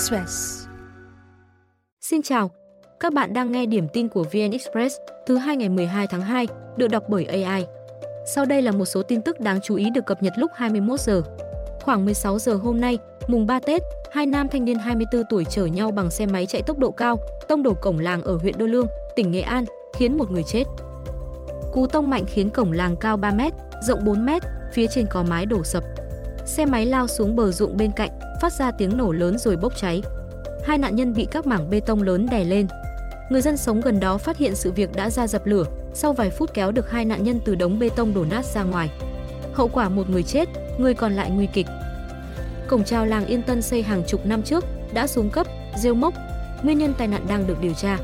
Express. Xin chào, các bạn đang nghe điểm tin của VN Express thứ hai ngày 12 tháng 2, được đọc bởi AI. Sau đây là một số tin tức đáng chú ý được cập nhật lúc 21 giờ. Khoảng 16 giờ hôm nay, mùng 3 Tết, hai nam thanh niên 24 tuổi chở nhau bằng xe máy chạy tốc độ cao, tông đổ cổng làng ở huyện Đô Lương, tỉnh Nghệ An, khiến một người chết. Cú tông mạnh khiến cổng làng cao 3 m, rộng 4 m, phía trên có mái đổ sập. Xe máy lao xuống bờ ruộng bên cạnh, phát ra tiếng nổ lớn rồi bốc cháy. Hai nạn nhân bị các mảng bê tông lớn đè lên. Người dân sống gần đó phát hiện sự việc đã ra dập lửa, sau vài phút kéo được hai nạn nhân từ đống bê tông đổ nát ra ngoài. Hậu quả một người chết, người còn lại nguy kịch. Cổng chào làng Yên Tân xây hàng chục năm trước đã xuống cấp, rêu mốc. Nguyên nhân tai nạn đang được điều tra.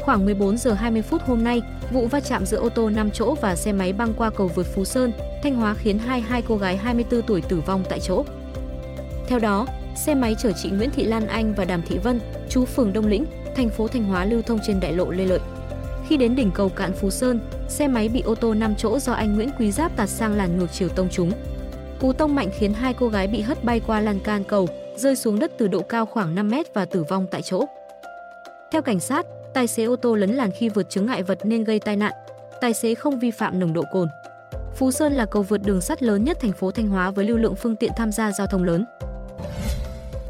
Khoảng 14 giờ 20 phút hôm nay, vụ va chạm giữa ô tô 5 chỗ và xe máy băng qua cầu vượt Phú Sơn, Thanh Hóa khiến hai hai cô gái 24 tuổi tử vong tại chỗ. Theo đó, xe máy chở chị Nguyễn Thị Lan Anh và Đàm Thị Vân, chú phường Đông Lĩnh, thành phố Thanh Hóa lưu thông trên đại lộ Lê Lợi. Khi đến đỉnh cầu cạn Phú Sơn, xe máy bị ô tô 5 chỗ do anh Nguyễn Quý Giáp tạt sang làn ngược chiều tông trúng. Cú tông mạnh khiến hai cô gái bị hất bay qua lan can cầu, rơi xuống đất từ độ cao khoảng 5 mét và tử vong tại chỗ. Theo cảnh sát, tài xế ô tô lấn làn khi vượt chứng ngại vật nên gây tai nạn. Tài xế không vi phạm nồng độ cồn. Phú Sơn là cầu vượt đường sắt lớn nhất thành phố Thanh Hóa với lưu lượng phương tiện tham gia giao thông lớn.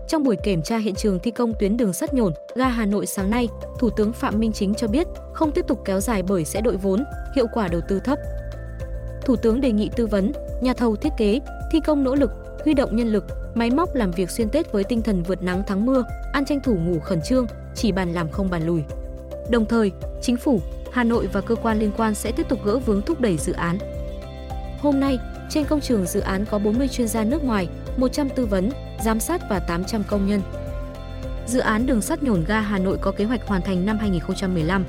Trong buổi kiểm tra hiện trường thi công tuyến đường sắt nhổn, ga Hà Nội sáng nay, Thủ tướng Phạm Minh Chính cho biết không tiếp tục kéo dài bởi sẽ đội vốn, hiệu quả đầu tư thấp. Thủ tướng đề nghị tư vấn, nhà thầu thiết kế, thi công nỗ lực, huy động nhân lực, máy móc làm việc xuyên Tết với tinh thần vượt nắng thắng mưa, ăn tranh thủ ngủ khẩn trương, chỉ bàn làm không bàn lùi. Đồng thời, chính phủ, Hà Nội và cơ quan liên quan sẽ tiếp tục gỡ vướng thúc đẩy dự án. Hôm nay, trên công trường dự án có 40 chuyên gia nước ngoài, 100 tư vấn, giám sát và 800 công nhân. Dự án đường sắt nhổn ga Hà Nội có kế hoạch hoàn thành năm 2015.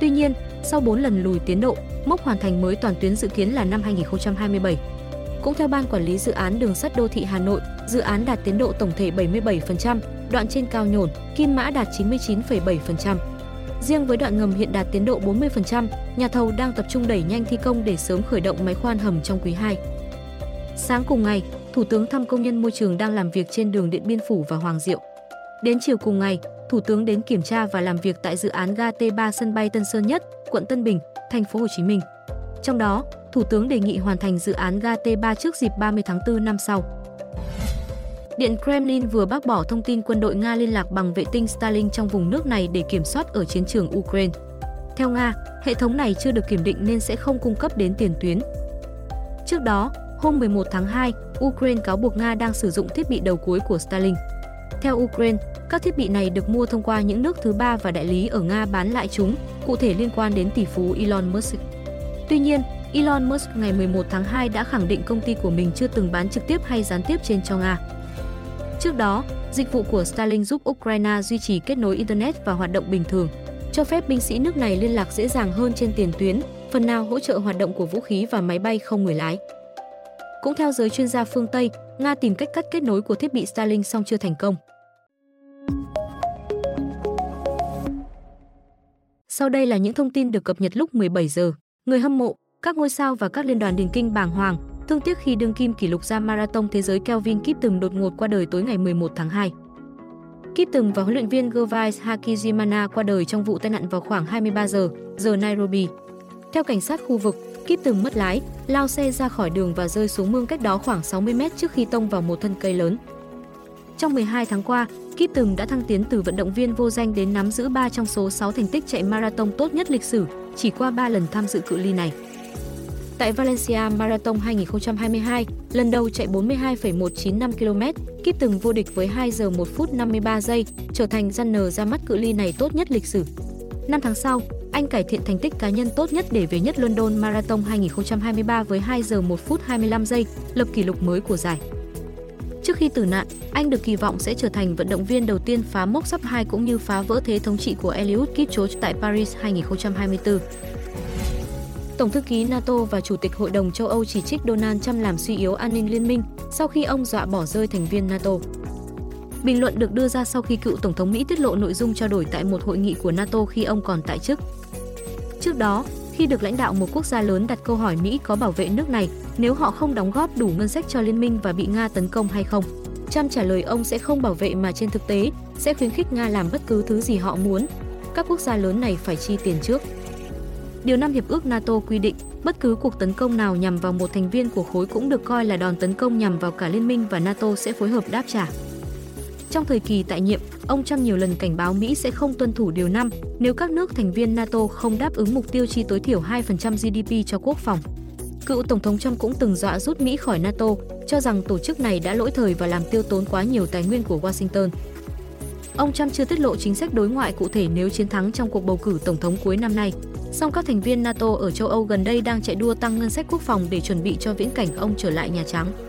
Tuy nhiên, sau 4 lần lùi tiến độ, mốc hoàn thành mới toàn tuyến dự kiến là năm 2027. Cũng theo Ban Quản lý Dự án Đường sắt Đô thị Hà Nội, dự án đạt tiến độ tổng thể 77%, đoạn trên cao nhổn, Kim Mã đạt 99,7%. Riêng với đoạn ngầm hiện đạt tiến độ 40%, nhà thầu đang tập trung đẩy nhanh thi công để sớm khởi động máy khoan hầm trong quý 2. Sáng cùng ngày, Thủ tướng thăm công nhân môi trường đang làm việc trên đường Điện Biên Phủ và Hoàng Diệu. Đến chiều cùng ngày, Thủ tướng đến kiểm tra và làm việc tại dự án ga T3 sân bay Tân Sơn Nhất, quận Tân Bình, thành phố Hồ Chí Minh. Trong đó, Thủ tướng đề nghị hoàn thành dự án ga T3 trước dịp 30 tháng 4 năm sau. Điện Kremlin vừa bác bỏ thông tin quân đội Nga liên lạc bằng vệ tinh Starlink trong vùng nước này để kiểm soát ở chiến trường Ukraine. Theo Nga, hệ thống này chưa được kiểm định nên sẽ không cung cấp đến tiền tuyến. Trước đó, hôm 11 tháng 2, Ukraine cáo buộc Nga đang sử dụng thiết bị đầu cuối của Starlink. Theo Ukraine, các thiết bị này được mua thông qua những nước thứ ba và đại lý ở Nga bán lại chúng, cụ thể liên quan đến tỷ phú Elon Musk. Tuy nhiên, Elon Musk ngày 11 tháng 2 đã khẳng định công ty của mình chưa từng bán trực tiếp hay gián tiếp trên cho Nga. Trước đó, dịch vụ của Starlink giúp Ukraine duy trì kết nối Internet và hoạt động bình thường, cho phép binh sĩ nước này liên lạc dễ dàng hơn trên tiền tuyến, phần nào hỗ trợ hoạt động của vũ khí và máy bay không người lái. Cũng theo giới chuyên gia phương Tây, Nga tìm cách cắt kết nối của thiết bị Starlink song chưa thành công. Sau đây là những thông tin được cập nhật lúc 17 giờ. Người hâm mộ, các ngôi sao và các liên đoàn điền kinh bàng hoàng, thương tiếc khi đương kim kỷ lục gia marathon thế giới Kelvin Kiptum đột ngột qua đời tối ngày 11 tháng 2. Kiptum và huấn luyện viên Gervais Hakizimana qua đời trong vụ tai nạn vào khoảng 23 giờ, giờ Nairobi. Theo cảnh sát khu vực, Kiptum mất lái, lao xe ra khỏi đường và rơi xuống mương cách đó khoảng 60 mét trước khi tông vào một thân cây lớn. Trong 12 tháng qua, Kiptum đã thăng tiến từ vận động viên vô danh đến nắm giữ 3 trong số 6 thành tích chạy marathon tốt nhất lịch sử, chỉ qua 3 lần tham dự cự ly này. Tại Valencia Marathon 2022, lần đầu chạy 42,195 km, Kíp từng vô địch với 2 giờ 1 phút 53 giây, trở thành runner ra mắt cự ly này tốt nhất lịch sử. Năm tháng sau, anh cải thiện thành tích cá nhân tốt nhất để về nhất London Marathon 2023 với 2 giờ 1 phút 25 giây, lập kỷ lục mới của giải. Trước khi tử nạn, anh được kỳ vọng sẽ trở thành vận động viên đầu tiên phá mốc sắp 2 cũng như phá vỡ thế thống trị của Eliud Kipchoge tại Paris 2024. Tổng thư ký NATO và Chủ tịch Hội đồng châu Âu chỉ trích Donald Trump làm suy yếu an ninh liên minh sau khi ông dọa bỏ rơi thành viên NATO. Bình luận được đưa ra sau khi cựu Tổng thống Mỹ tiết lộ nội dung trao đổi tại một hội nghị của NATO khi ông còn tại chức. Trước đó, khi được lãnh đạo một quốc gia lớn đặt câu hỏi Mỹ có bảo vệ nước này nếu họ không đóng góp đủ ngân sách cho liên minh và bị Nga tấn công hay không. Trump trả lời ông sẽ không bảo vệ mà trên thực tế sẽ khuyến khích Nga làm bất cứ thứ gì họ muốn. Các quốc gia lớn này phải chi tiền trước. Điều 5 Hiệp ước NATO quy định, bất cứ cuộc tấn công nào nhằm vào một thành viên của khối cũng được coi là đòn tấn công nhằm vào cả liên minh và NATO sẽ phối hợp đáp trả. Trong thời kỳ tại nhiệm, ông Trump nhiều lần cảnh báo Mỹ sẽ không tuân thủ điều 5 nếu các nước thành viên NATO không đáp ứng mục tiêu chi tối thiểu 2% GDP cho quốc phòng. Cựu Tổng thống Trump cũng từng dọa rút Mỹ khỏi NATO, cho rằng tổ chức này đã lỗi thời và làm tiêu tốn quá nhiều tài nguyên của Washington. Ông Trump chưa tiết lộ chính sách đối ngoại cụ thể nếu chiến thắng trong cuộc bầu cử tổng thống cuối năm nay. Song các thành viên NATO ở châu Âu gần đây đang chạy đua tăng ngân sách quốc phòng để chuẩn bị cho viễn cảnh ông trở lại Nhà Trắng.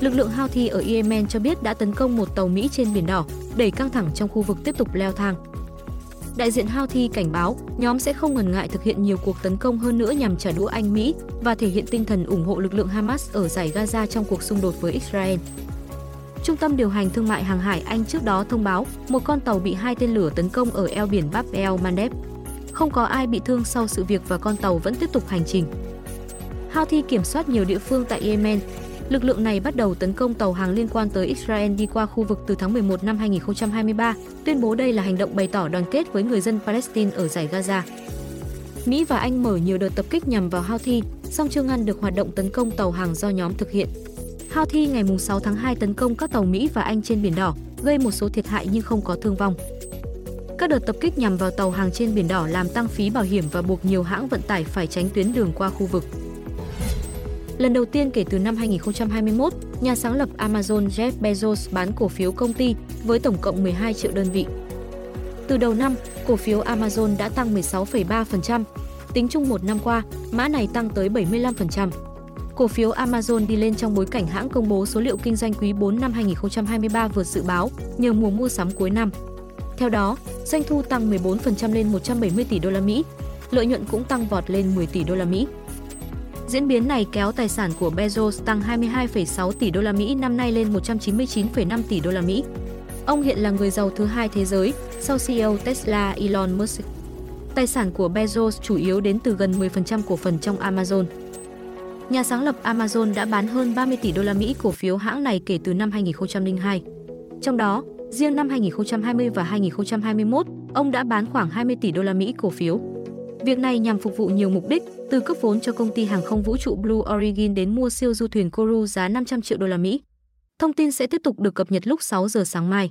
Lực lượng Houthi ở Yemen cho biết đã tấn công một tàu Mỹ trên Biển Đỏ, đẩy căng thẳng trong khu vực tiếp tục leo thang. Đại diện Houthi cảnh báo nhóm sẽ không ngần ngại thực hiện nhiều cuộc tấn công hơn nữa nhằm trả đũa Anh Mỹ và thể hiện tinh thần ủng hộ lực lượng Hamas ở giải Gaza trong cuộc xung đột với Israel. Trung tâm điều hành thương mại hàng hải Anh trước đó thông báo một con tàu bị hai tên lửa tấn công ở eo biển Bab el Mandeb. Không có ai bị thương sau sự việc và con tàu vẫn tiếp tục hành trình. Houthi kiểm soát nhiều địa phương tại Yemen, Lực lượng này bắt đầu tấn công tàu hàng liên quan tới Israel đi qua khu vực từ tháng 11 năm 2023, tuyên bố đây là hành động bày tỏ đoàn kết với người dân Palestine ở giải Gaza. Mỹ và Anh mở nhiều đợt tập kích nhằm vào Houthi, song chưa ngăn được hoạt động tấn công tàu hàng do nhóm thực hiện. Houthi ngày 6 tháng 2 tấn công các tàu Mỹ và Anh trên Biển Đỏ, gây một số thiệt hại nhưng không có thương vong. Các đợt tập kích nhằm vào tàu hàng trên Biển Đỏ làm tăng phí bảo hiểm và buộc nhiều hãng vận tải phải tránh tuyến đường qua khu vực. Lần đầu tiên kể từ năm 2021, nhà sáng lập Amazon Jeff Bezos bán cổ phiếu công ty với tổng cộng 12 triệu đơn vị. Từ đầu năm, cổ phiếu Amazon đã tăng 16,3%. Tính chung một năm qua, mã này tăng tới 75%. Cổ phiếu Amazon đi lên trong bối cảnh hãng công bố số liệu kinh doanh quý 4 năm 2023 vượt dự báo nhờ mùa mua sắm cuối năm. Theo đó, doanh thu tăng 14% lên 170 tỷ đô la Mỹ, lợi nhuận cũng tăng vọt lên 10 tỷ đô la Mỹ. Diễn biến này kéo tài sản của Bezos tăng 22,6 tỷ đô la Mỹ năm nay lên 199,5 tỷ đô la Mỹ. Ông hiện là người giàu thứ hai thế giới sau CEO Tesla Elon Musk. Tài sản của Bezos chủ yếu đến từ gần 10% cổ phần trong Amazon. Nhà sáng lập Amazon đã bán hơn 30 tỷ đô la Mỹ cổ phiếu hãng này kể từ năm 2002. Trong đó, riêng năm 2020 và 2021, ông đã bán khoảng 20 tỷ đô la Mỹ cổ phiếu. Việc này nhằm phục vụ nhiều mục đích, từ cấp vốn cho công ty hàng không vũ trụ Blue Origin đến mua siêu du thuyền Kourou giá 500 triệu đô la Mỹ. Thông tin sẽ tiếp tục được cập nhật lúc 6 giờ sáng mai.